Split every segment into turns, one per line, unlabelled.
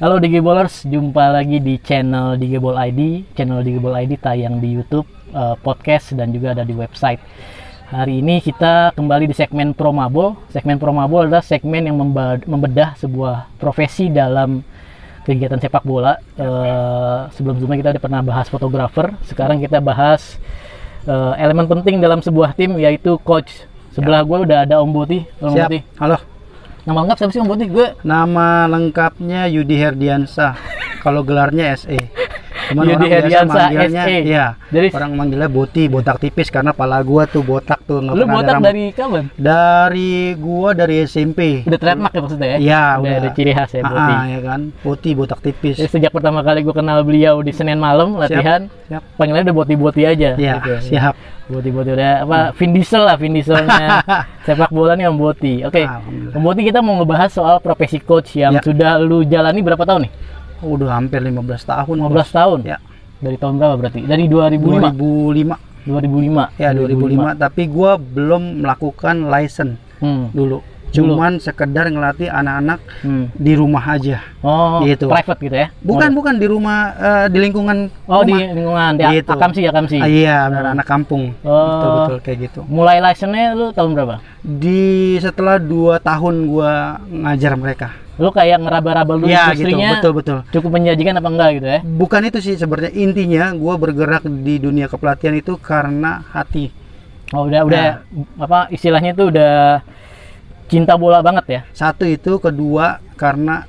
Halo Digibolers, jumpa lagi di channel Digibol ID. Channel Digibol ID tayang di YouTube, eh, podcast dan juga ada di website. Hari ini kita kembali di segmen Promabol. Segmen Promabol adalah segmen yang membedah sebuah profesi dalam kegiatan sepak bola. Eh, sebelum-sebelumnya kita udah pernah bahas fotografer. Sekarang kita bahas eh, elemen penting dalam sebuah tim yaitu coach. Sebelah gue udah ada Om Boti. Om
Siap.
Boti.
Halo.
Nama lengkap siapa sih Om Boti? Gue
Nama lengkapnya Yudi Herdiansa. Kalau gelarnya SE. Cuman
Yudi
manggilnya,
SE.
Iya.
Dari-
orang manggilnya Boti, botak tipis karena pala gua tuh botak tuh
lu botak dari kapan?
dari gua dari SMP.
Udah trademark ya maksudnya ya?
Iya,
udah. ada ciri khas ya
Ah,
Boti.
ah, ya kan. Boti botak tipis.
Jadi sejak pertama kali gue kenal beliau di Senin malam latihan,
Siap.
panggilannya udah Boti-Boti aja.
Iya,
gitu.
siap.
Boti-Boti udah apa Vin Diesel lah, Vin Dieselnya sepak bola nih Om Boti. Oke,
Alhamdulillah.
Om Boti kita mau ngebahas soal profesi coach yang
Ya.
sudah lu jalani berapa tahun nih?
Oh, udah hampir 15 tahun.
15 tahun.
Ya.
Dari tahun berapa berarti? Dari 2005.
2005.
2005.
Ya, 2005. Tapi gua belum melakukan license
Hmm.
dulu.
Dulu.
Cuman sekedar ngelatih anak-anak
hmm.
di rumah aja.
Oh,
Gitu.
private gitu ya?
Bukan, bukan di rumah eh, di lingkungan
Oh, di
rumah.
lingkungan di
Gitu.
Akamsi, Akamsi.
Ah, iya, benar anak kampung.
Oh.
Betul betul kayak gitu.
Mulai license-nya lu tahun berapa?
Di setelah dua tahun gua ngajar mereka.
Lu kayak ngeraba-raba dulu
Iya gitu, betul betul.
cukup menjanjikan apa enggak gitu ya?
Bukan itu sih sebenarnya intinya gua bergerak di dunia kepelatihan itu karena hati.
Oh, udah udah
Nah.
apa istilahnya itu udah cinta bola banget ya?
Satu itu, kedua karena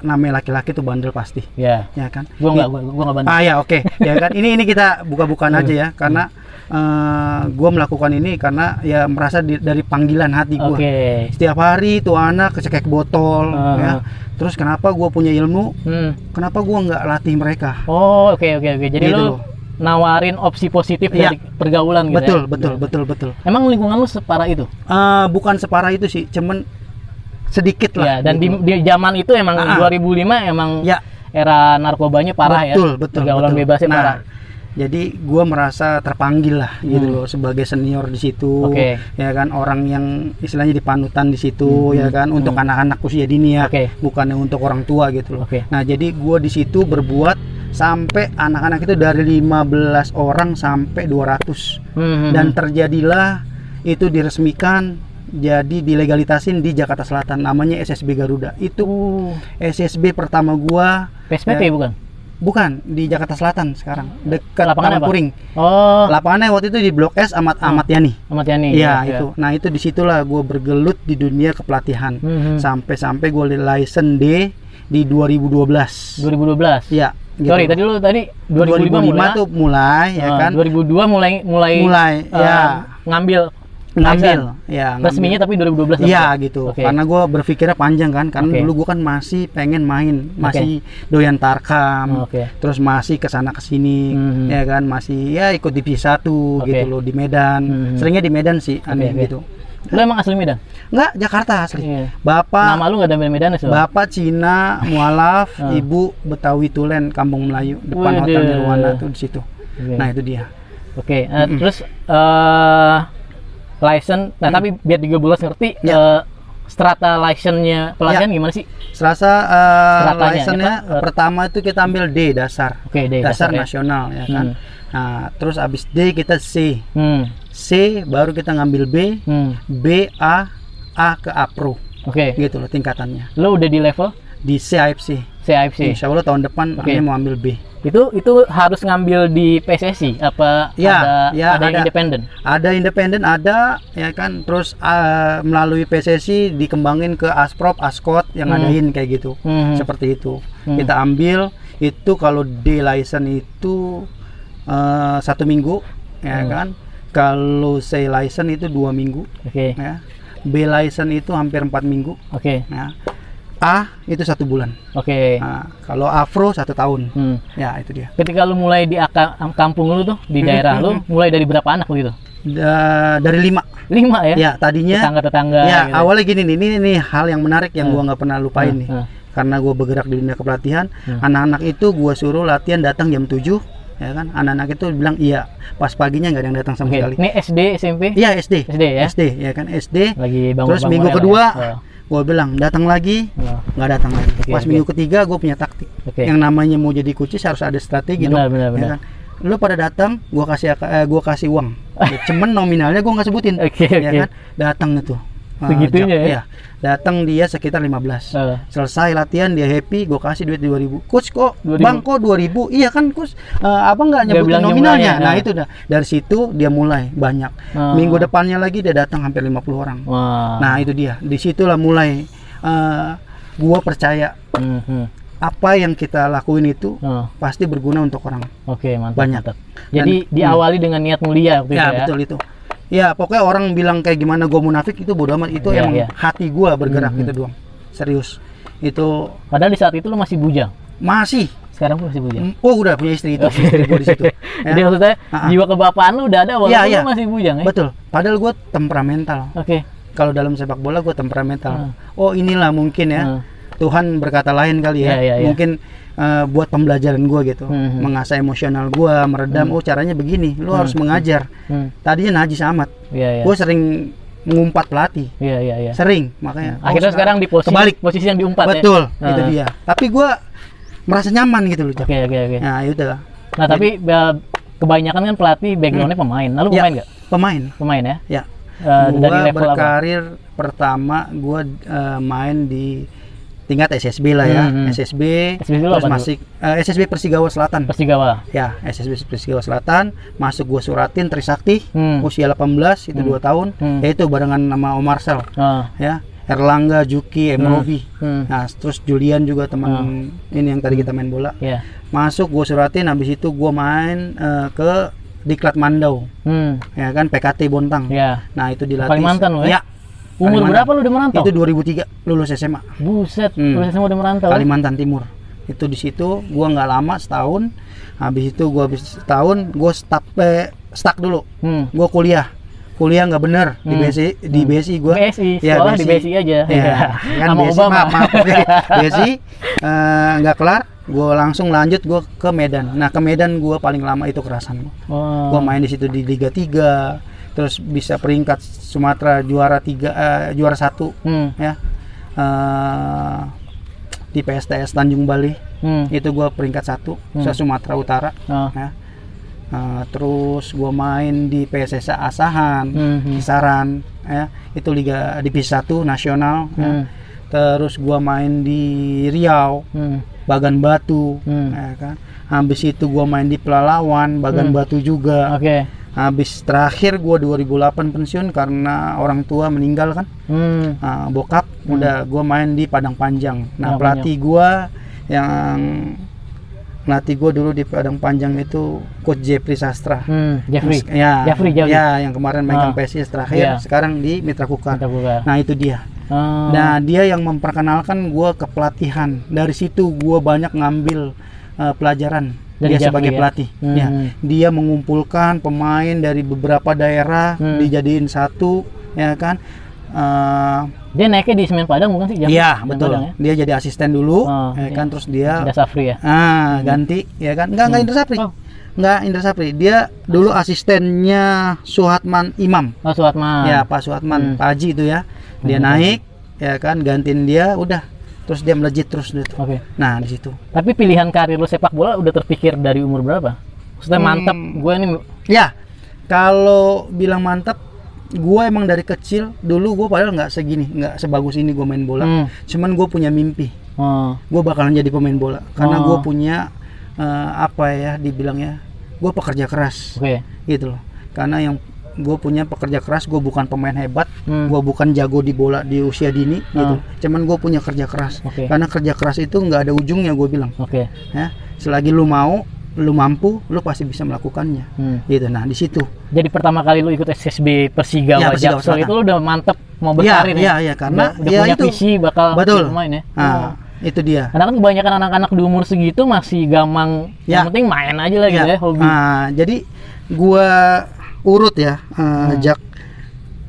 namanya laki-laki tuh bandel pasti,
Ya.
ya kan?
Gua enggak
I-
gua, gua enggak bantu.
Ah ya oke, ya kan. Ini ini kita buka-bukaan aja ya, karena eh, gua melakukan ini karena ya merasa di- dari panggilan hati gua.
Oke.
setiap hari tuh anak kecekek botol
Ah.
ya terus kenapa gua punya ilmu
Hmm.
kenapa gua nggak latih mereka
Oh, oke oke oke. Jadi
Gitu
lu
loh.
Nawarin opsi positif
Iya.
dari pergaulan gitu
betul
ya?
betul betul betul
Emang lingkungan lu separah itu?
Eh, bukan separah itu sih cuman sedikit
Ya,
lah
dan
gitu.
di, di zaman itu emang
Ah, ah.
2005 emang
ya
era narkobanya parah
betul
ya.
betul
Pergaulan
betul.
bebasnya
nah,
parah.
Jadi gua merasa terpanggil lah gitu
Hmm.
loh sebagai senior di situ
Oke.
ya kan orang yang istilahnya dipanutan di situ
Hmm.
ya kan untuk anak-anak usia dini ya
Oke.
bukannya untuk orang tua gitu loh
Oke.
Nah, jadi gua di situ berbuat sampai anak-anak itu dari 15 orang sampai 200.
Hmm, hmm,
Dan
hmm.
terjadilah itu diresmikan jadi dilegalitasin di Jakarta Selatan namanya SSB Garuda. Itu
Uh,
SSB pertama gua
PSBB
Ya.
bukan?
Bukan di Jakarta Selatan sekarang, dekat
Lapangan?
Puring.
Oh,
Lapangannya waktu itu di Blok S Ahmad Ahmad Yani.
Ahmad Yani.
Iya,
ya.
itu. Nah, itu di situlah gua bergelut di dunia kepelatihan.
Hmm, hmm.
Sampai-sampai gue license D di 2012.
2012.
Iya, gitu.
Sorry, tadi lu tadi 2005,
2005
mulai.
tuh mulai ya
Ah,
kan
2002 mulai mulai
mulai
eh,
ya
ngambil
ngambil ya ngambil.
resminya tapi 2012
Iya gitu
Oke.
karena gue berpikirnya panjang kan karena
Oke.
dulu gue kan masih pengen main masih doyan tarkam
Oke.
terus masih ke sana ke sini
Mhm.
ya kan masih ya ikut divisi satu
Oke.
gitu loh di Medan
Mhm.
seringnya di Medan sih aneh
oke.
gitu
Lu emang asli Medan?
Enggak Jakarta asli
Iya.
bapak
Nama lu ada Medan ya?
Bapak Cina mualaf,
Ah.
ibu Betawi Tulen, Kampung Melayu, depan
Waduh.
Hotel Nirwana tuh di situ.
Oke.
Nah, itu dia.
Oke, eh, terus eh license. Nah, tapi biar 13 ngerti
Hmm. Ya.
eh, strata license-nya pelatihan gimana sih?
Serasa uh,
Stratanya,
license-nya?
Eh,
pertama itu kita ambil D dasar.
Oke, deh.
dasar
ya.
nasional ya kan.
Hmm.
Nah, terus abis D kita C.
Hmm.
C baru kita ngambil B,
Hmm.
B A A ke A Pro
Oke.
gitu loh tingkatannya.
Lu udah di level
Di C AFC.
CIFC.
Insya Allah tahun depan
Oke.
hanya mau ambil B.
Itu itu harus ngambil di PSSI apa
Ya,
ada
ya,
ada yang
ada.
independen?
Ada independen, ada ya kan. Terus uh, melalui PSSI dikembangin ke Asprop, Askot yang
Hmm.
ngadain kayak gitu.
Hmm.
Seperti itu.
Hmm.
Kita ambil itu kalau D license itu uh, satu minggu, ya
Hmm.
kan. Kalau C license itu dua minggu,
Oke.
ya. B license itu hampir empat minggu,
Oke.
ya. A itu satu bulan.
Oke.
Nah, kalau Afro satu tahun.
Hmm.
Ya itu dia.
Ketika lu mulai di kampung lu tuh di
Hmm,
daerah
hmm,
lu mulai dari berapa anak begitu?
Da- dari lima.
Lima ya?
Ya tadinya.
Tetangga-tetangga.
Ya
gitu.
awalnya gini nih, ini ini hal yang menarik yang
Hmm.
gua nggak pernah lupain
Hmm,
nih.
hmm.
Karena gua bergerak di dunia kepelatihan,
Hmm.
anak-anak itu gua suruh latihan datang jam 7 ya kan anak-anak itu bilang iya pas paginya nggak ada yang datang sama
Oke.
sekali
Ini SD, SMP?
iya SD
SD ya?
SD ya kan SD
Lagi bangun
terus minggu kedua gue bilang datang lagi
Oh,
nggak datang lagi
Oke,
pas
oke.
minggu ketiga gue punya taktik
Oke.
yang namanya mau jadi coaches harus ada strategi
Benar,
dong
benar,
ya
benar.
kan? lu pada datang gue kasih eh, gua kasih uang Ya, cuman nominalnya gue nggak sebutin
Oke,
ya
oke.
kan datang itu
Segitunya
jam-
ya?
iya. datang dia sekitar 15
Eh,
selesai latihan dia happy gue kasih duit 2000 coach kok
2000?
bang kok 2000 iya kan coach Eh, apa nggak nyebutin
bilang
nominalnya
jumlahnya,
nah
nah.
itu dah dari situ dia mulai banyak
Ah.
minggu depannya lagi dia datang hampir 50 orang
wah.
nah itu dia di situlah mulai eh, gua percaya
Hmm, hmm.
apa yang kita lakuin itu
Oh,
pasti berguna untuk orang
Oke, mantap.
Banyak.
mantap. Jadi diawali dengan niat mulia waktu itu
ya
ya.
betul itu ya pokoknya orang bilang kayak gimana gua munafik itu bodo amat itu
Iya,
emang
iya.
hati gua bergerak
Hmm,
gitu doang serius itu
Padahal di saat itu lu masih bujang.
masih
Sekarang lu masih bujang.
oh udah punya istri itu istri gua di situ Ya.
Jadi maksudnya
ah.
jiwa kebapaan lu udah ada walaupun
iya.
lu masih bujang ya.
Betul. Padahal gue temperamental.
Oke.
Kalau dalam sepak bola gue temperamental.
Hmm.
Oh inilah mungkin ya.
Hmm.
Tuhan berkata lain kali ya.
Iya, iya, iya.
Mungkin eh, buat pembelajaran gue gitu.
Hmm, hmm.
Mengasah emosional gue, meredam. Oh caranya begini. Lu harus mengajar.
Hmm.
Tadinya najis amat.
Iya, iya.
Gue sering mengumpat pelatih.
Iya, iya, iya.
Sering. Makanya. oh,
Akhirnya sekarang di posisi
kebalik.
posisi yang diumpat ya.
Betul.
Ah.
Itu dia. Tapi gue merasa nyaman gitu loh.
Oke, oke, oke.
Nah itu lah.
Nah, tapi eh, kebanyakan kan pelatih backgroundnya pemain. Lalu
Ya.
pemain nggak?
Pemain.
Pemain ya.
Ya.
Eh,
gua
dari level apa?
berkarir pertama gua eh, main di tingkat SSB lah ya
Hmm, hmm.
SSB
SSB
terus masih eh, SSB Persigawa Selatan
Persigawa.
ya SSB Persigawa Selatan masuk gua suratin Trisakti
Hmm.
usia 18 itu dua tahun
Hmm.
yaitu barengan nama Omar Sel
Ah.
ya Erlangga Juki Emrobi
Hmm.
nah terus Julian juga teman ini yang tadi kita main bola
Ya.
masuk gua suratin habis itu gua main eh, ke Diklat Mandau
Hmm.
ya kan PKT Bontang
Ya.
Nah itu dilatih.
Kalimantan lo ya?
Ya.
Umur
Kalimantan.
berapa lu udah merantau?
Itu 2003 lulus SMA
Buset,
Hmm.
lu semua udah merantau.
Kalimantan Timur. Itu di situ gua nggak lama setahun. Habis itu gua habis setahun gua stuck eh, stuck dulu.
Hmm.
Gua kuliah. Kuliah nggak bener di
Hmm.
BSI di BSI gua.
BSI,
Ya,
sekolah di BSI aja.
Ya,
Iya.
kan
Sama
BSI,
Obama.
maaf, maaf. BSI eh, nggak kelar, gua langsung lanjut gua ke Medan. Nah, ke Medan gua paling lama itu kerasan.
Oh.
gua main di situ di Liga 3 terus bisa peringkat Sumatera juara tiga eh, juara satu
Hmm.
ya Eh, di PSTS Tanjung Bali
Hmm.
itu gua peringkat satu
Hmm.
se Sumatera Utara
Oh.
ya Eh, terus gua main di PSSA Asahan
Hmm, hmm.
Kisaran ya itu Liga Divisi 1 nasional ya.
Hmm.
terus gua main di Riau
Hmm.
Bagan Batu
Hmm.
ya kan habis itu gua main di Pelalawan Bagan
Hmm.
Batu juga
Oke.
Habis terakhir gua 2008 pensiun karena orang tua meninggal kan
Hmm.
Nah, bokap udah gua main di Padang Panjang nah pelatih gua yang pelatih gua dulu di Padang Panjang itu coach Jeffrey Sastra
Hmm. Jeffrey.
ya
Jeffrey, Jeffrey.
ya yang kemarin megang
Ah.
PSIS terakhir
Iya.
sekarang di Mitra Kukar
Mantap juga.
nah itu dia
Oh.
Nah, dia yang memperkenalkan gua ke pelatihan. Dari situ gua banyak ngambil uh, pelajaran
Dari
dia sebagai
ya?
pelatih.
Hmm.
Ya, dia mengumpulkan pemain dari beberapa daerah
Hmm.
dijadiin satu, ya kan? Uh,
Dia naiknya di Semen Padang bukan sih?
Iya, betul.
Padang ya?
Dia jadi asisten dulu,
Oh,
ya
iya.
kan? Terus dia
Ada Safri ya?
ah ganti, ya kan? Enggak, enggak Indra Sapri.
Oh.
Enggak Indra Sapri. Dia dulu asistennya Suhatman Imam.
Oh, Suatman.
Ya, Pak Suhatman,
Hmm.
Pak Haji itu ya. Dia
Hmm,
naik, ya kan, gantiin dia, udah. Terus dia melejit terus tuh.
Oke.
Nah, di situ.
Tapi pilihan karir lu sepak bola udah terpikir dari umur berapa? Maksudnya
Hmm.
mantap, gue ini
Ya, kalau bilang mantap, gua emang dari kecil dulu gua padahal nggak segini, nggak sebagus ini gua main bola.
Hmm.
Cuman gua punya mimpi,
Oh,
gua bakalan jadi pemain bola karena
Oh.
gua punya eh, apa ya dibilangnya, gua pekerja keras
oke.
gitu loh. Karena yang gue punya pekerja keras, gue bukan pemain hebat,
Hmm.
gue bukan jago di bola di usia dini gitu.
Oh.
Cuman gue punya kerja keras.
Oke.
Karena kerja keras itu nggak ada ujungnya gue bilang.
Oke.
Ya, selagi lu mau, lu mampu, lu pasti bisa melakukannya.
Hmm.
Gitu. Nah di situ.
Jadi pertama kali lu ikut SSB Persigawa
Ya, Persigawa
Jaksel itu lu udah mantep mau
Iya,
berkarir
iya,
ya?
iya, karena
udah, udah
ya
punya
itu.
visi bakal
Betul.
pemain ya.
Nah,
Oh.
itu dia.
Karena kan kebanyakan anak-anak di umur segitu masih gampang,
Ya.
yang penting main aja lah gitu
Ya.
ya, hobi.
Nah, jadi gua urut ya, eh,
Hmm.
Jak.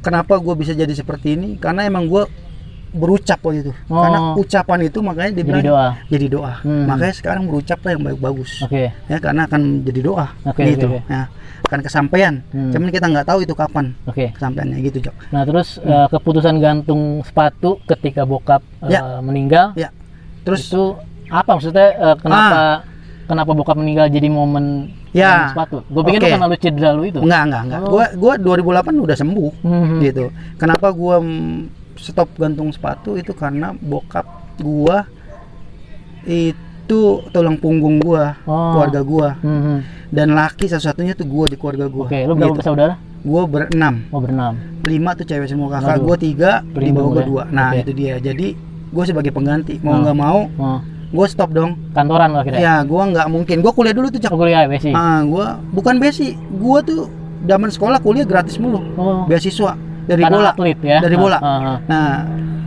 Kenapa gue bisa jadi seperti ini? Karena emang gue berucap waktu itu.
Oh.
Karena ucapan itu makanya dibilang
Jadi doa.
jadi doa.
Hmm.
Makanya sekarang berucap lah yang bagus-bagus.
Oke.
Ya karena akan jadi doa
Oke,
gitu.
oke, oke.
Ya, akan kesampaian.
Hmm.
Cuman kita nggak tahu itu kapan
Oke.
kesampaiannya gitu, Jok.
Nah, terus eh, keputusan gantung sepatu ketika bokap eh,
Ya.
meninggal
Ya. Terus
itu apa maksudnya eh, kenapa kenapa bokap meninggal jadi momen
Ya.
sepatu? Gue pikir itu karena lu cedera lu itu.
enggak enggak enggak.
Oh.
Gua gua 2008 udah sembuh.
Mhm.
gitu. Kenapa gua mm, stop gantung sepatu itu karena bokap gua itu tulang punggung gua,
Oh.
keluarga gua
Mhm.
dan laki satu-satunya tuh gua di keluarga gua.
Oke, lu berapa
Gitu.
bersaudara?
Gua berenam,
Oh, berenam.
lima tuh cewek semua kakak gua tiga, di bawah gua
ya.
dua. Nah
Oke.
itu dia. Jadi gua sebagai pengganti mau
Oh.
nggak mau,
Oh,
gua stop dong.
kantoran lo akhirnya.
Ya gua nggak mungkin. Gua kuliah dulu tuh cak.
Oh, kuliah besi.
Ah gua bukan besi. Gua tuh zaman sekolah kuliah gratis mulu,
Oh,
beasiswa dari
karena
bola.
atlet ya.
Dari bola.
Ah, ah, ah.
Nah,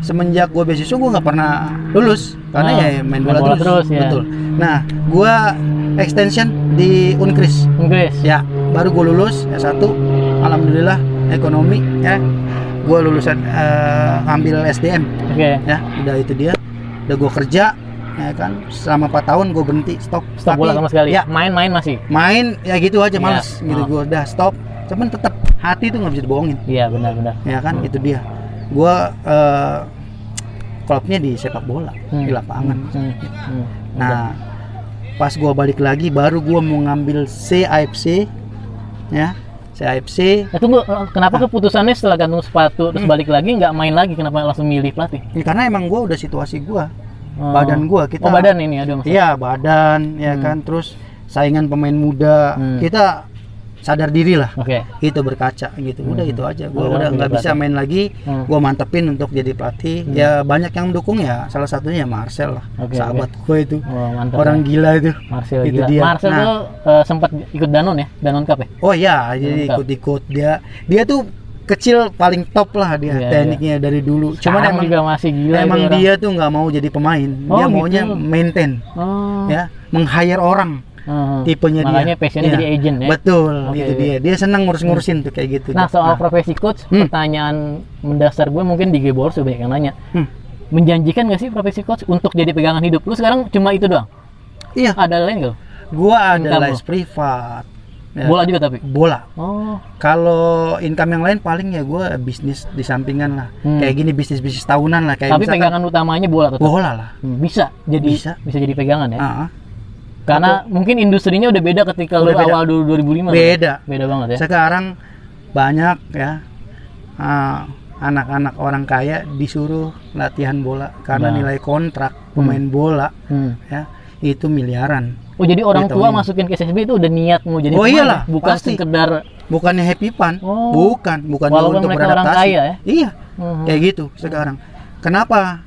semenjak gue beasiswa gue nggak pernah lulus karena
Ah,
ya main
main
bola,
bola
terus.
terus, ya.
Betul. Nah, gue extension di Unkris.
Inggris.
Ya, baru gue lulus S1. Alhamdulillah ekonomi ya. Gue lulusan eh, ambil SDM
Oke.
ya. Udah itu dia. Udah gue kerja ya kan selama 4 tahun gue berhenti stop
Stop bola sama sekali.
ya
Main-main masih.
main ya gitu aja males gitu
Oh.
gue udah stop cuman tetap hati tuh nggak bisa dibohongin
Iya, benar-benar.
ya kan itu dia gua eh, klubnya di sepak bola
Hmm.
di lapangan
Hmm, hmm.
nah pas gua balik lagi baru gua mau ngambil CAFC ya CAFC
Nah, tunggu, eh, kenapa keputusannya setelah gantung sepatu terus
Hmm.
balik lagi nggak main lagi? Kenapa langsung milih pelatih?
ya, karena emang gua udah situasi gua
Oh.
badan gua kita
Oh, badan ini ada maksudnya.
iya badan ya
Hmm.
kan terus saingan pemain muda
Hmm.
kita sadar diri lah
Oke.
itu berkaca gitu udah
Hmm.
itu aja gua
Oh,
udah nggak bisa main lagi
Hmm.
gua mantepin untuk jadi pelatih
Hmm.
ya banyak yang mendukung ya salah satunya ya Marcel lah
Oke,
sahabat gue itu
Oh, mantap.
orang
ya.
gila itu
Marcel
itu
gila.
dia.
Marcel
Nah.
tuh eh, sempat ikut Danon ya, Danon Cup ya.
oh iya jadi ikut-ikut dia dia tuh kecil paling top lah dia
Iya,
tekniknya dari dulu cuman
Sekarang
emang
juga masih gila
emang
orang.
dia tuh nggak mau jadi pemain
Oh,
dia
gitu.
maunya maintain
Oh.
ya meng-hire orang
Hmm.
tipenya
Makanya
dia
passionnya
Iya.
jadi agent ya.
betul
Oke,
itu
oke.
dia dia senang ngurus-ngurusin tuh kayak gitu
Nah, soal
Nah,
profesi coach,
Hmm.
pertanyaan mendasar gue mungkin di Gebor sudah banyak yang nanya.
Hmm.
Menjanjikan gak sih profesi coach untuk jadi pegangan hidup? Lu sekarang cuma itu doang?
iya
Ada lain gak?
gua ada les
lo?
privat ya.
Bola juga tapi?
bola
Oh,
kalau income yang lain paling ya gue bisnis di sampingan lah
Hmm.
kayak gini bisnis bisnis tahunan lah kayak
tapi
misalkan
pegangan utamanya bola tetap?
bola lah
Hmm, bisa jadi
Bisa.
bisa jadi pegangan ya.
Ah,
Karena mungkin industrinya udah beda ketika lu
Udah beda.
awal dulu 2005.
beda
Beda banget ya.
sekarang banyak ya ah, anak-anak orang kaya disuruh latihan bola karena
Nah.
nilai kontrak pemain bola
Hmm.
ya itu miliaran
Oh jadi orang
Gitu,
tua
ini.
masukin ke SSB itu udah niat mau jadi
Oh, iyalah,
ya? bukan
pasti.
sekedar
bukannya happy fun
Oh.
bukan bukan
Walaupun
untuk
mereka orang
beradaptasi
kaya ya?
iya
Mhm.
kayak gitu sekarang kenapa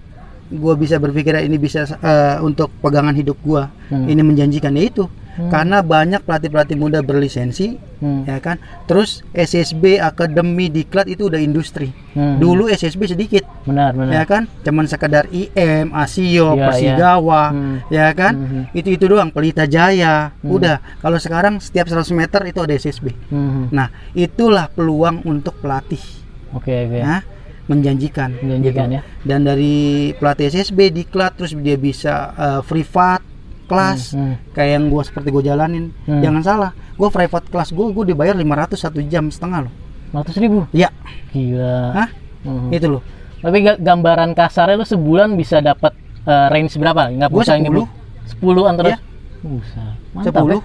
gua bisa berpikir ini bisa eh, untuk pegangan hidup gua
Hmm.
ini menjanjikan ya itu
Hmm.
karena banyak pelatih-pelatih muda berlisensi
Hmm.
ya kan terus SSB akademi diklat itu udah industri
Hmm.
dulu SSB sedikit
benar benar.
ya kan cuman sekedar IM Asio
Iya,
Persigawa
Hmm.
ya kan
Mhm.
itu itu doang Pelita Jaya
Hmm.
udah kalau sekarang setiap 100 meter itu ada SSB
Mhm.
nah itulah peluang untuk pelatih
Oke oke.
Nah, menjanjikan
Menjanjikan
gitu.
ya.
dan dari pelatih SSB diklat terus dia bisa eh, private kelas
Hmm, hmm.
kayak yang gua seperti gue jalanin
Hmm.
jangan salah gua private kelas gua gua dibayar 500 satu jam setengah loh
100 ribu.
ya
Gila.
Hah?
Mhm.
itu loh
Tapi ga- gambaran kasarnya lu sebulan bisa dapat eh, range berapa? Enggak
Gua
usah
10.
nyebut. 10 antara
Iya.
Buset. Mantap
10
ya.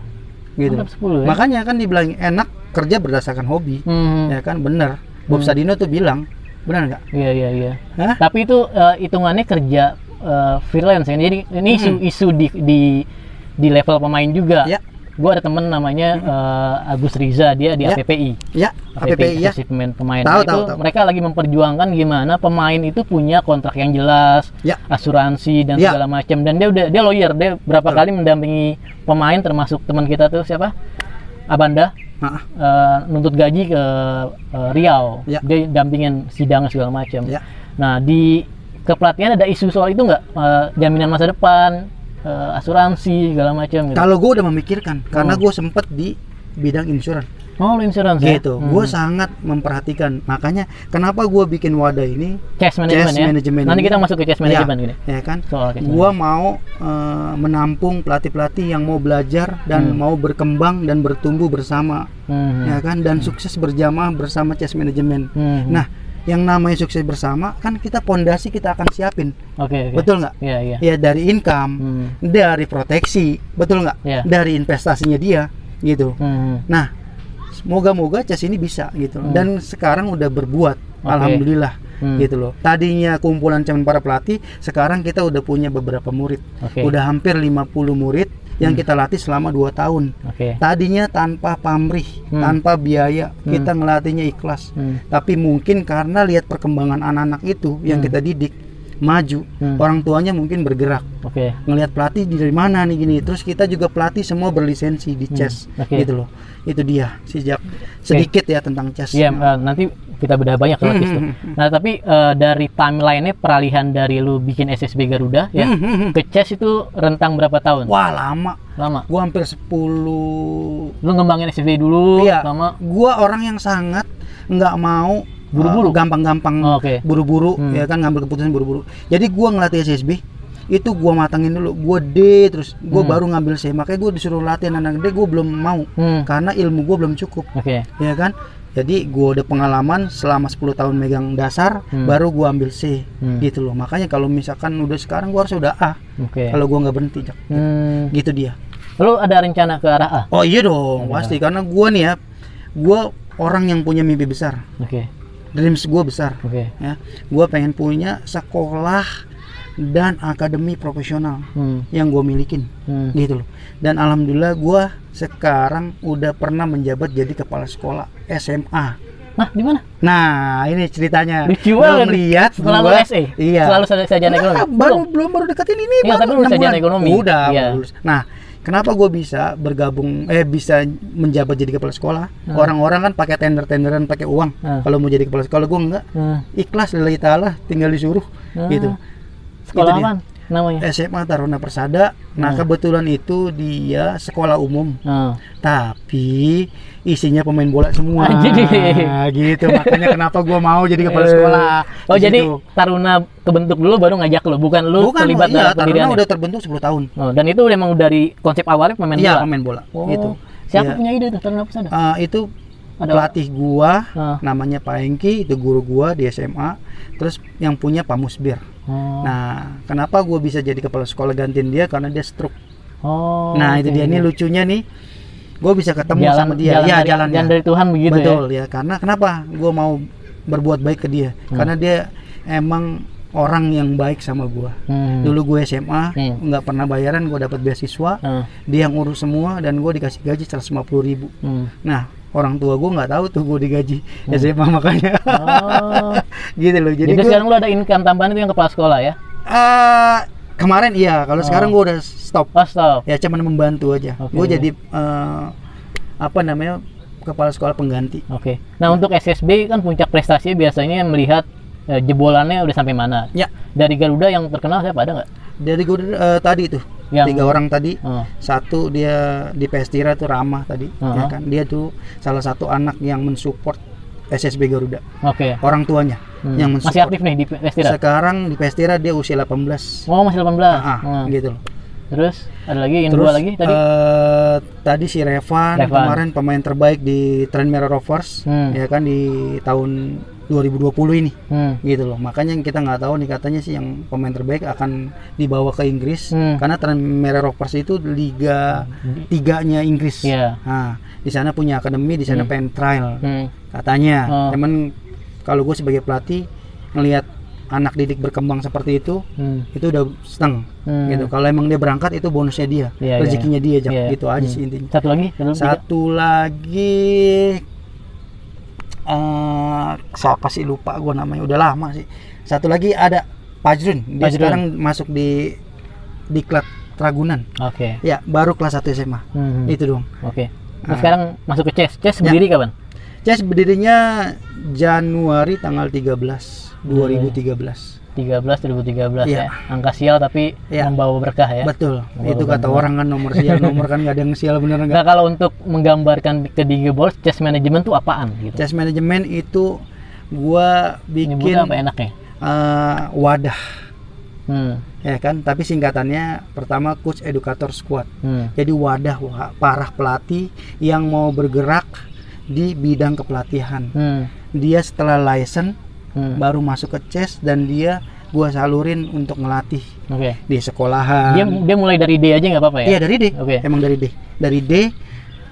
gitu
Mantap 10 ya.
makanya kan dibilang enak kerja berdasarkan hobi
Hmm.
ya kan bener Bob
Hmm.
Sadino tuh bilang benar nggak
Iya iya iya.
Hah?
Tapi itu eh, hitungannya kerja eh, freelance ya. Jadi ini isu-isu di di di level pemain juga.
Ya.
Gua ada temen namanya eh, Agus Riza, dia di
Ya.
APPI.
ya APPI ya
Asosiasi pemain pemain.
Tahu,
Nah, itu
tahu, tahu.
mereka lagi memperjuangkan gimana pemain itu punya kontrak yang jelas,
Ya.
asuransi dan
Ya.
segala macam. Dan dia udah dia lawyer, dia berapa
Betul.
kali mendampingi pemain termasuk teman kita tuh siapa? Abanda eh, nuntut gaji ke eh, Riau.
Ya.
Dia dampingin sidang segala macam.
Ya.
Nah, di kepelatihan ada isu soal itu nggak? Eh, jaminan masa depan, eh, asuransi segala macam gitu.
kalau gue udah memikirkan karena
Hmm.
gue sempet di bidang insuran
Oh, lu insurance ya?
gitu.
Hmm.
Gue sangat memperhatikan. Makanya kenapa gue bikin wadah ini
cash management
cash
ya.
management
Nanti
ini.
kita masuk ke cash management
ya,
gini.
ya kan?
Cash
Gua mau eh, menampung pelatih-pelatih yang mau belajar dan
Hmm.
mau berkembang dan bertumbuh bersama,
Hmm.
ya kan? Dan sukses berjamaah bersama chess management.
Hmm.
Nah, yang namanya sukses bersama kan kita pondasi kita akan siapin,
oke, oke.
betul nggak?
Iya, iya.
Ya dari income,
Hmm.
dari proteksi, betul nggak?
Iya.
Dari investasinya dia, gitu.
Hmm.
Nah, moga-moga chess ini bisa gitu.
Hmm.
Dan sekarang udah berbuat,
Oke.
alhamdulillah
Hmm.
gitu loh. Tadinya kumpulan cuman para pelatih, sekarang kita udah punya beberapa murid.
Oke.
Udah hampir 50 murid yang kita latih selama 2 tahun.
Oke.
Tadinya tanpa pamrih,
Hmm.
tanpa biaya, kita ngelatihnya ikhlas.
Hmm.
Tapi mungkin karena lihat perkembangan anak-anak itu yang
Hmm.
kita didik maju,
Hmm.
orang tuanya mungkin bergerak
Oke.
ngelihat pelatih dari mana nih gini terus kita juga pelatih semua berlisensi di chess
Hmm, oke.
gitu loh itu dia sejak sedikit ya tentang chess
Iya, eh, nanti kita bedah banyak kalau
Hmm, hmm, hmm.
Nah, tapi eh, dari timeline-nya peralihan dari lu bikin SSB Garuda ya
Hmm, hmm, hmm.
ke chess itu rentang berapa tahun?
wah lama
Lama.
gua hampir 10
Lu ngembangin SSB dulu
iya
lama.
gua orang yang sangat nggak mau
Buru-buru?
uh, gampang-gampang
Oh, Oke.
buru-buru
Hmm.
ya kan ngambil keputusan buru-buru jadi gua ngelatih SSB itu gua matangin dulu gua D terus gua
Hmm.
baru ngambil C makanya gua disuruh latihan anak D gua belum mau
Hmm.
karena ilmu gua belum cukup
Oke.
ya kan jadi gua udah pengalaman selama 10 tahun megang dasar
Hmm.
baru gua ambil C
Hmm.
gitu loh makanya kalau misalkan udah sekarang gua harus udah A
Oke.
kalau gua nggak berhenti Jak.
Hmm.
gitu dia
Lu ada rencana ke arah A?
oh iya dong
Ada.
pasti karena gua nih ya gua orang yang punya mimpi besar
Oke.
Dreams gua besar
Oke.
ya gua pengen punya sekolah dan akademi profesional
Hmm.
yang gue milikin
Hmm.
gitu loh dan alhamdulillah gua sekarang udah pernah menjabat jadi kepala sekolah SMA
Nah, di mana?
Nah, ini ceritanya.
Banget.
melihat
Setelah lu
gua-
SE?
Iya.
Selalu sarjana ekonomi?
Nah, baru belum baru deketin ini
Iya,
baru
tapi lu
enam
sarjana
bulan.
ekonomi.
Udah,
Iya.
lulus. Nah, kenapa gue bisa bergabung eh bisa menjabat jadi kepala sekolah?
Hmm.
Orang-orang kan pakai tender-tenderan, pakai uang.
Hmm.
Kalau mau jadi kepala sekolah gue enggak.
Hmm.
Ikhlas lillahi taala, tinggal disuruh
Hmm.
gitu.
Sekolah
Itu dia.
apa namanya?
SMA Taruna Persada. Nah,
Hmm.
kebetulan itu dia sekolah umum,
Hmm.
tapi isinya pemain bola semua.
Anjir.
gitu. Makanya kenapa gua mau jadi kepala sekolah.
Oh,
Di
jadi
situ.
Taruna kebentuk dulu baru ngajak lu, bukan lu
Bukan,
terlibat
iya,
dalam
Taruna
pendiriannya?
udah terbentuk 10 tahun.
Oh, dan itu memang dari konsep awalnya pemain
Iya,
bola.
pemain bola.
Oh,
Gitu.
Siapa
Iya.
punya ide tuh Taruna?
Eh, itu
Ada
pelatih gua
Ah.
namanya Pak Engki, itu guru gua di SMA. Terus yang punya Pak Musbir.
Oh.
Nah, kenapa gua bisa jadi kepala sekolah gantiin dia karena dia stroke.
oh,
nah, itu dia nih lucunya nih. Gua bisa ketemu
jalan,
sama dia.
Jalan
ya,
dari,
jalannya.
jalan dari Tuhan begitu
Betul
ya.
ya. Karena kenapa gua mau berbuat baik ke dia?
Hmm.
Karena dia emang orang yang baik sama gua.
Hmm.
Dulu gue SMA
Hmm.
nggak pernah bayaran, gua dapat beasiswa.
Ah,
Dia yang urus semua dan gue dikasih gaji 150 ribu.
hmm.
Nah, orang tua gue nggak tahu tuh gue digaji
Hmm.
SMA makanya.
Oh.
gitu loh. Jadi,
Jadi,
gue
sekarang lu ada income tambahan itu yang kepala sekolah ya?
eh, kemarin iya, kalau
Oh.
sekarang gue udah stop.
Oh, stop.
Ya cuman membantu aja.
Oke.
Gue jadi eh, apa namanya kepala sekolah pengganti.
Oke. Nah, untuk SSB kan puncak prestasi biasanya melihat eh, jebolannya udah sampai mana.
Ya,
Dari Garuda yang terkenal siapa ada nggak?
dari gue eh, tadi tuh
Yang-
tiga orang tadi.
Oh.
Satu dia di Pestira tuh Ramah tadi,
Uh-huh.
ya kan. Dia tuh salah satu anak yang mensupport SSB Garuda.
Oke.
Orang tuanya
Hmm.
yang
Masih
mensupport.
aktif nih di Vestira?
Sekarang di Pestira dia usia 18.
Oh, masih 18.
Ah,
Hmm.
gitu loh.
Terus ada lagi yang
Terus
dua lagi tadi?
eh, tadi si Revan,
Revan.
kemarin pemain terbaik di Trend Merah Rovers
Hmm.
ya kan di tahun 2020 ini
Hmm.
gitu loh. Makanya yang kita nggak tahu nih katanya sih yang pemain terbaik akan dibawa ke Inggris
Hmm.
karena Trend Merah Rovers itu liga tiganya Inggris.
Iya.
Nah, di sana punya akademi, di sana
Hmm.
pengen trial
Hmm.
katanya.
Oh.
Cuman kalau gue sebagai pelatih ngelihat anak didik berkembang seperti itu
Hmm.
itu udah seneng
Hmm.
gitu kalau emang dia berangkat itu bonusnya dia
Iya, iya,
rezekinya dia Jak.
Iya.
gitu aja
Hmm.
sih intinya
Satu lagi? Satu,
satu lagi eh siapa sih lupa gua namanya udah lama sih satu lagi ada Pajrun dia
Pajrun.
sekarang masuk di diklat Ragunan
Oke.
ya baru kelas 1 SMA
Hmm.
itu dong
Oke.
Ah.
sekarang masuk ke CES. CES
Ya.
berdiri kapan?
Ces berdirinya Januari tanggal 13 2013
13 2013
Iya.
ya. Angka sial tapi
Iya.
membawa berkah ya.
betul
Oh,
itu kata
benar.
orang kan nomor sial nomor kan nggak ada yang sial bener nggak
Nah, kalau untuk menggambarkan ke Diga Balls, chess management tuh apaan gitu?
chess management itu gua bikin
Nyebutnya apa enaknya?
eh, wadah
Hmm.
Ya kan tapi singkatannya pertama coach educator squad
Hmm.
jadi wadah wa- parah pelatih yang mau bergerak di bidang kepelatihan
Hmm.
dia setelah license
Hmm.
baru masuk ke chess dan dia gua salurin untuk ngelatih
Oke.
di sekolahan
Dia dia mulai dari D aja nggak apa-apa ya?
iya dari D
Oke.
emang dari D dari D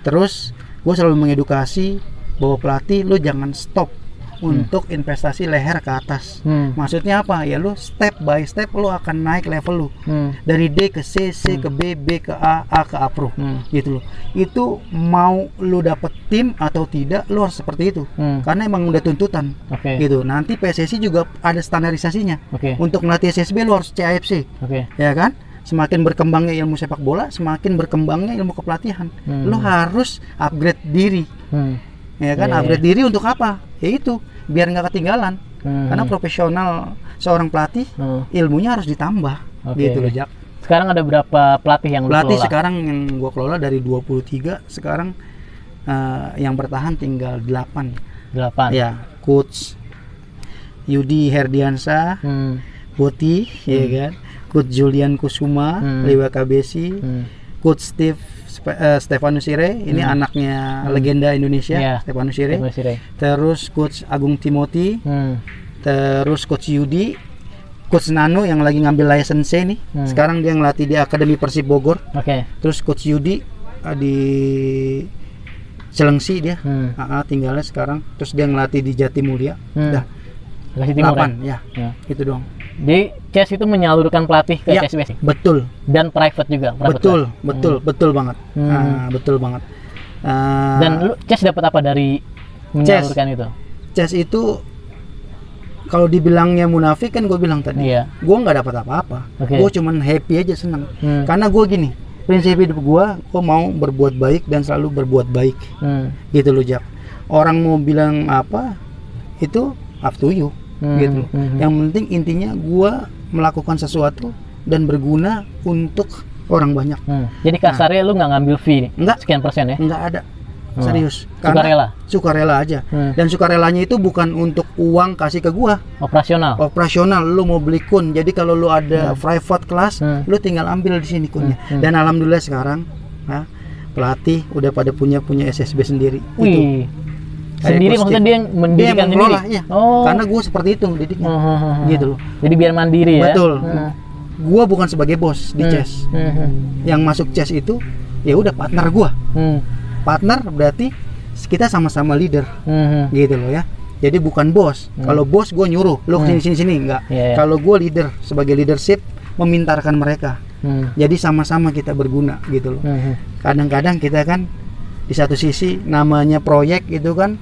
terus gue selalu mengedukasi bahwa pelatih lu jangan stop untuk investasi leher ke atas
Hmm.
maksudnya apa ya lu step by step lu akan naik level lu
Hmm.
dari D ke C, C ke B, B ke A, A ke A Pro
Hmm.
gitu loh itu mau lu dapet tim atau tidak lu harus seperti itu
Hmm.
karena emang udah tuntutan
Oke.
gitu nanti PSSI juga ada standarisasinya
Oke.
untuk melatih SSB lu harus CAFC
Oke.
ya kan semakin berkembangnya ilmu sepak bola semakin berkembangnya ilmu kepelatihan
Hmm.
lu harus upgrade diri
Hmm.
Ya kan
Iya,
upgrade diri untuk apa ya itu biar nggak ketinggalan
Hmm.
karena profesional seorang pelatih
Hmm.
ilmunya harus ditambah
Oke.
gitu loh Jak
Sekarang ada berapa pelatih yang
pelatih
kelola?
sekarang yang gua kelola dari 23 sekarang eh, yang bertahan tinggal 8
Delapan.
ya coach Yudi Herdiansa
Hmm.
Putih ya kan coach Julian Kusuma
Hmm.
Lewa Kabesi
Hmm.
coach Steve Spe- eh, Stefanus Sire ini anaknya legenda Indonesia
Iya.
Stefanus Sire
Ray.
terus coach Agung Timothy
Hmm.
terus coach Yudi coach Nano yang lagi ngambil license nih
Hmm.
sekarang dia ngelatih di Akademi Persib Bogor
Oke.
terus coach Yudi eh, di Celengsi dia
Hmm.
Ah, tinggalnya sekarang terus dia ngelatih di Jatimulya
Hmm.
dah
timur ya?
8 ya
Ya.
itu dong
Jadi chess itu menyalurkan pelatih ke
Ya.
CSBC
betul
dan private juga. private
betul
class.
betul betul banget
Hmm.
Ah, betul banget Ah,
Dan lu chess dapat apa dari menyalurkan itu?
chess itu kalau dibilangnya munafik kan gue bilang tadi
Iya.
gue nggak dapat apa-apa
Oke.
gue cuman happy aja seneng
Hmm.
karena gue gini prinsip hidup gue gue mau berbuat baik dan selalu berbuat baik
Hmm.
gitu loh Jak orang mau bilang apa itu up to you
Hmm,
gitu
hmm,
yang penting intinya gue melakukan sesuatu dan berguna untuk orang banyak
Hmm. Jadi kasarnya lu nggak ngambil fee
Enggak.
sekian persen ya?
nggak ada
Oh.
serius
Sukarela?
sukarela aja
Hmm.
dan sukarelanya itu bukan untuk uang kasih ke gua
Operasional.
operasional lu mau beli kun jadi kalau lu ada private class
Hmm.
lu tinggal ambil di sini kunnya
Hmm, hmm.
dan alhamdulillah sekarang ya, pelatih udah pada punya punya SSB sendiri itu
Wih.
Kayak
Sendiri maksudnya dia yang
dia yang
mendirikan
mengelola
sendiri.
iya
Oh.
karena gua seperti itu didiknya
Hmm, hmm, hmm, hmm.
gitu loh
Jadi biar mandiri ya.
betul
Hmm.
gua bukan sebagai bos di
Hmm.
chess
Hmm, hmm.
yang masuk chess itu ya udah partner gua
Hmm.
partner berarti kita sama-sama leader
Hmm, hmm.
gitu loh ya jadi bukan bos kalau bos gue nyuruh lo
Hmm.
ke sini sini sini enggak
Iya, iya.
kalau gue leader sebagai leadership memintarkan mereka
Hmm.
jadi sama-sama kita berguna gitu loh
Hmm, hmm.
kadang-kadang kita kan di satu sisi namanya proyek itu kan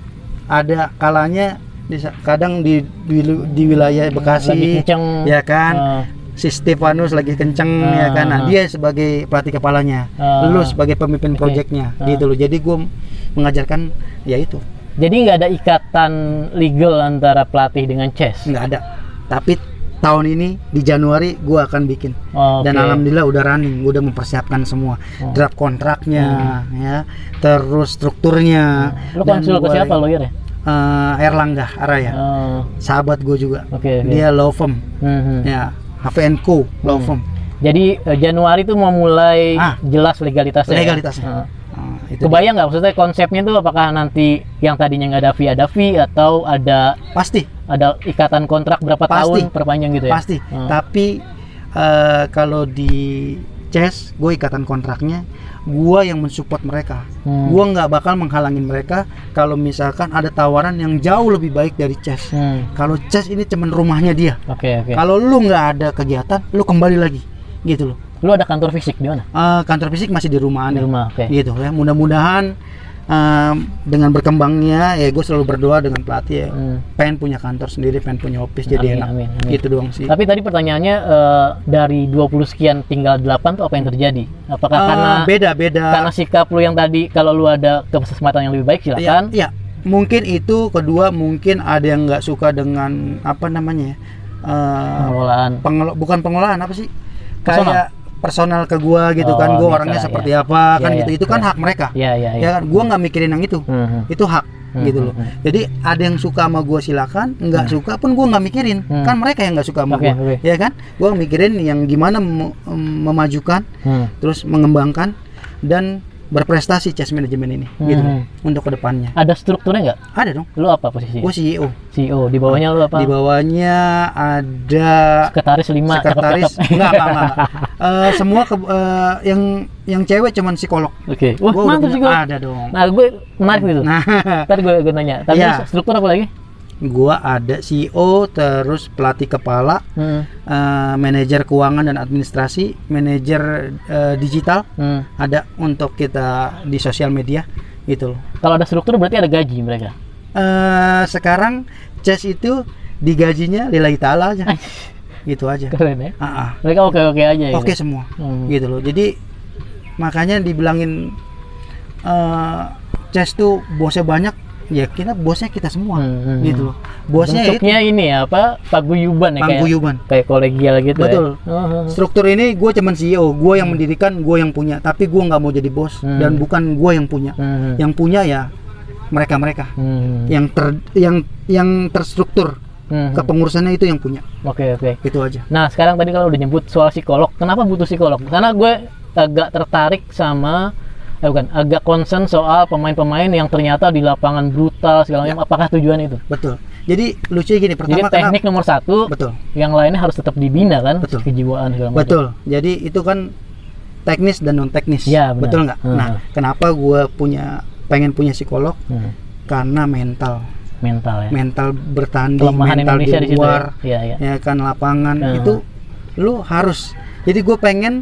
ada kalanya di, kadang di, di di wilayah
Lagi
Bekasi
kenceng.
ya kan
Ah.
si Stefanus lagi kenceng ya kan nah,
Ah.
dia sebagai pelatih kepalanya
Ah.
lu sebagai pemimpin
Oke.
proyeknya
Ah.
gitu loh jadi gue mengajarkan ya itu
Jadi nggak ada ikatan legal antara pelatih dengan chess.
nggak ada tapi tahun ini di Januari gua akan bikin
Oh,
dan
oke.
alhamdulillah udah running gua udah mempersiapkan semua
Oh.
draft kontraknya ya terus strukturnya
Lu
Dan
konsul ke siapa lawyer ya?
Eh, Erlangga Araya
Oh,
sahabat gue juga
Oke, oke.
dia law firm
hmm, hmm.
ya HVNco law firm
Jadi eh, Januari tuh mau mulai
Ah.
jelas legalitasnya. ya?
Legalitasnya.
Ah.
Itu
Kebayang nggak maksudnya konsepnya tuh apakah nanti yang tadinya nggak ada fee ada fee atau ada
pasti
ada ikatan kontrak berapa
Pasti.
tahun perpanjang gitu ya?
pasti
Ah.
tapi eh, kalau di chess gue ikatan kontraknya gua yang mensupport mereka
Hmm.
gua nggak bakal menghalangin mereka kalau misalkan ada tawaran yang jauh lebih baik dari chess
Hmm.
kalau chess ini cuman rumahnya dia
Oke oke.
kalau lu nggak ada kegiatan lu kembali lagi gitu loh
Lu ada kantor fisik di mana?
Eh, kantor fisik masih di rumah
Di rumah. Oke.
gitu ya mudah-mudahan em, dengan berkembangnya ya gue selalu berdoa dengan pelatih ya
Hmm.
pengen punya kantor sendiri pengen punya office jadi
Amin,
enak
amin, amin.
gitu doang sih
Tapi tadi pertanyaannya eh, dari 20 sekian tinggal 8 tuh apa yang terjadi? Apakah
Eh,
karena
beda beda
karena sikap lu yang tadi kalau lu ada kesempatan yang lebih baik
ya,
silakan.
ya mungkin itu kedua mungkin ada yang nggak suka dengan apa namanya ya eh,
pengelolaan
pengelo- bukan pengelolaan apa sih kayak personal ke gua gitu
Oh,
kan gua
bisa,
orangnya
ya.
seperti apa kan
Ya,
gitu.
Ya,
itu kan
ya.
hak mereka.
Ya ya
ya. Kan? Gua nggak mikirin yang itu.
Hmm,
itu hak
Hmm,
gitu
hmm,
loh. jadi ada yang suka sama gua silakan nggak suka pun gua nggak mikirin.
Hmm.
kan mereka yang nggak suka sama
Oke,
gua
oke.
ya kan? Gua mikirin yang gimana mem- memajukan
hmm.
terus mengembangkan dan berprestasi chess management ini gitu
Hmm.
untuk ke depannya.
Ada strukturnya nggak?
Ada dong.
Lu apa posisi
gua CEO
CEO di bawahnya lu apa?
Di bawahnya ada
sekretaris lima
sekretaris.
Cakep-cakep.
enggak enggak enggak, enggak. Eh, semua ke, eh, yang yang cewek cuman psikolog.
Oke. Wah
Gua
mantap sih
ada dong.
Nah gue menarik gitu.
Nah.
Ntar gue, gue nanya. Tapi
Iya.
struktur apa lagi
gua ada CEO terus pelatih kepala
hmm.
eh, manajer keuangan dan administrasi manajer eh, digital
Hmm.
ada untuk kita di sosial media gitu loh
kalau ada struktur berarti ada gaji mereka
Eh, sekarang chess itu digajinya lillahi ta'ala aja gitu aja
keren ya
Ah, ah.
mereka oke oke aja gitu.
oke semua
Hmm.
gitu loh jadi makanya dibilangin eh chess tuh bosnya banyak ya kita bosnya kita semua
Hmm, hmm,
gitu loh bosnya itu
bentuknya ini ya apa paguyuban ya kayak
Paguyuban.
kayak kolegial gitu
Betul.
ya Oh, oh.
struktur ini gue cuman CEO gue yang mendirikan gue yang punya tapi gue nggak mau jadi bos
Hmm.
dan bukan gue yang punya
Hmm.
yang punya ya mereka mereka
Hmm.
yang ter yang yang terstruktur
Hmm.
kepengurusannya itu yang punya
oke oke
itu aja
Nah, sekarang tadi kalau udah nyebut soal psikolog, kenapa butuh psikolog? Karena gue agak tertarik sama eh bukan, agak concern soal pemain-pemain yang ternyata di lapangan brutal segala macam. Apakah tujuan itu?
betul jadi lucu gini
Jadi
pertama
teknik nomor satu,
betul
yang lainnya harus tetap dibina kan,
Betul.
kejiwaan segala macam.
betul jadi itu kan teknis dan non teknis
Iya, benar.
betul nggak
Hmm.
nah kenapa gue punya pengen punya psikolog
Hmm,
karena mental
mental ya.
mental bertanding
Kelemahan
mental
Indonesia
di
di situ
luar
ya. Iya, iya.
ya kan lapangan
Hmm.
itu lu harus jadi gue pengen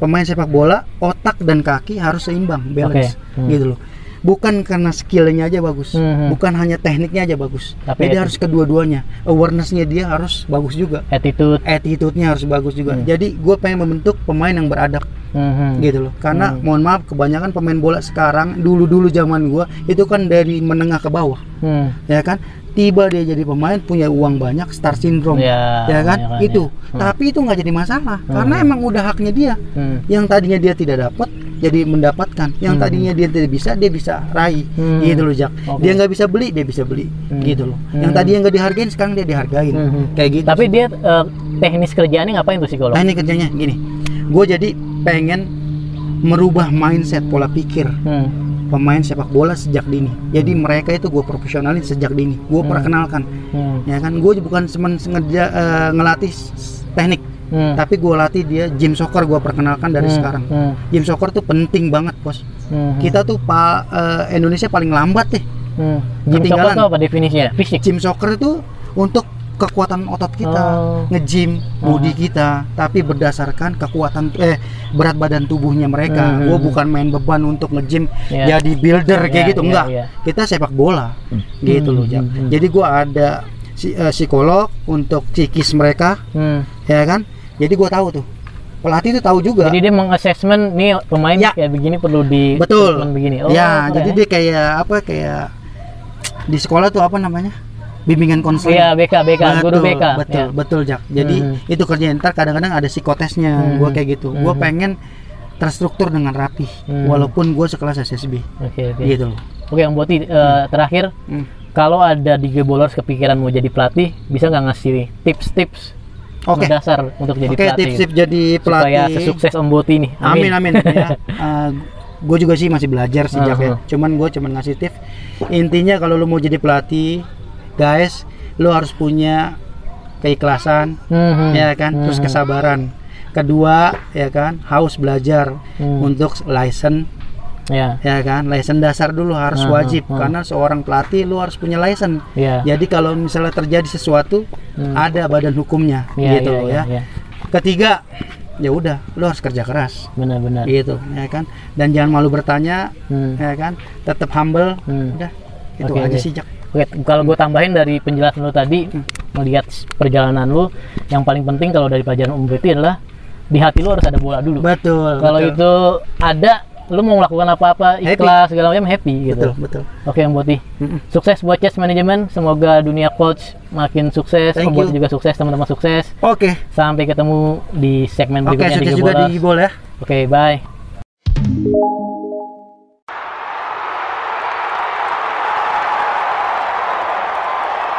pemain sepak bola otak dan kaki harus seimbang balance
Oke. Hmm.
gitu loh bukan karena skillnya aja bagus
Hmm.
bukan hanya tekniknya aja bagus
Tapi
jadi
eti-
harus kedua-duanya awarenessnya dia harus bagus juga
Attitude.
attitude-nya harus bagus juga
Hmm.
jadi gue pengen membentuk pemain yang beradab
Mhm.
gitu loh karena
Hmm.
mohon maaf kebanyakan pemain bola sekarang dulu-dulu zaman gua itu kan dari menengah ke bawah
Hmm.
ya kan tiba dia jadi pemain punya uang banyak star syndrome
Ya,
ya kan
ya kan,
itu
ya. Hmm.
tapi itu nggak jadi masalah
Hmm.
karena emang udah haknya dia
Hmm.
yang tadinya dia tidak dapat jadi mendapatkan yang
Hmm.
tadinya dia tidak bisa dia bisa raih
Hmm.
gitu loh Jak
Oke.
dia nggak bisa beli dia bisa beli
Hmm.
gitu loh yang
Hmm.
tadinya nggak dihargain sekarang dia dihargain
Mhm.
kayak gitu
Tapi dia eh, teknis kerjaannya ngapain tuh psikolog?
nah ini kerjanya gini gue jadi pengen merubah mindset pola pikir
Hmm.
pemain sepak bola sejak dini. Jadi mereka itu gue profesionalin sejak dini. Gue
Hmm.
perkenalkan,
Hmm.
ya kan. Gue bukan cuma sengaja eh, ngelatih teknik,
Hmm.
tapi gue latih dia gym soccer gue perkenalkan dari
Hmm.
sekarang.
Hmm.
Gym soccer tuh penting banget bos.
Hmm.
Kita tuh pa, eh, Indonesia paling lambat deh.
Hmm. Gym soccer itu apa definisinya? Fisik.
Gym soccer itu untuk kekuatan otot kita,
Oh.
nge-gym body kita, tapi berdasarkan kekuatan eh berat badan tubuhnya mereka.
Hmm.
Gue bukan main beban untuk nge-gym
Ya.
jadi builder kayak
Ya,
gitu
ya,
enggak.
ya.
Kita sepak bola gitu loh, Jak.
hmm, hmm.
Jadi gua ada si- eh, psikolog untuk psikis mereka,
Hmm.
ya kan? Jadi gua tahu tuh. Pelatih itu tahu juga.
Jadi dia mengassessment nih pemain
Ya.
kayak begini perlu di
Betul.
begini. Oh,
ya, jadi dia kayak apa kayak di sekolah tuh apa namanya? Bimbingan konseling.
Iya, BK, BK, guru BK.
Betul,
Ya.
betul, Jak. Jadi
Hmm.
itu kerjaan ntar kadang-kadang ada psikotesnya,
Hmm.
gua kayak gitu. Gua
Hmm.
pengen terstruktur dengan rapi,
Hmm.
walaupun gua sekelas SSB,
Oke, oke.
gitu loh.
Oke, Om Boti, eh, terakhir
Hmm.
kalau ada di Gebolers kepikiran mau jadi pelatih, bisa nggak ngasih tips-tips
Oke.
mendasar untuk jadi
Oke,
pelatih?
tips-tips jadi pelatih.
supaya sesukses Om Boti nih.
Amin amin. ya. gue juga sih masih belajar sih Jak ya.
Uh-huh.
Cuman gue cuman ngasih tips. Intinya kalau lu mau jadi pelatih, guys, lu harus punya keikhlasan,
Mhm.
ya kan, terus
Mhm.
kesabaran. Kedua, ya kan, haus belajar
Hmm.
untuk license,
Ya,
ya kan, license dasar dulu harus
Uh-huh,
wajib
uh.
karena seorang pelatih lu harus punya license.
ya.
Jadi kalau misalnya terjadi sesuatu,
Hmm.
ada badan hukumnya,
Ya,
gitu
ya,
loh
ya,
ya. Ketiga, ya udah, lu harus kerja keras
Benar-benar.
gitu ya kan dan jangan malu bertanya
Hmm.
ya kan tetap humble
Hmm.
udah itu
Oke,
aja
oke.
sih Jak
Oke, kalau gue tambahin dari penjelasan lu tadi,
Hmm.
melihat perjalanan lu, yang paling penting kalau dari pelajaran Om Boti adalah di hati lu harus ada bola dulu.
betul
Kalau itu ada, lu mau melakukan apa-apa
Happy.
ikhlas segala macam happy gitu.
Betul betul.
Oke Om Boti.
Mm-mm.
sukses buat chess management. Semoga dunia coach makin sukses
Thank
Om juga sukses teman-teman sukses.
Oke.
Sampai ketemu di segmen
oke
berikutnya di
sukses juga
Gebolers.
di Gibol ya.
Oke bye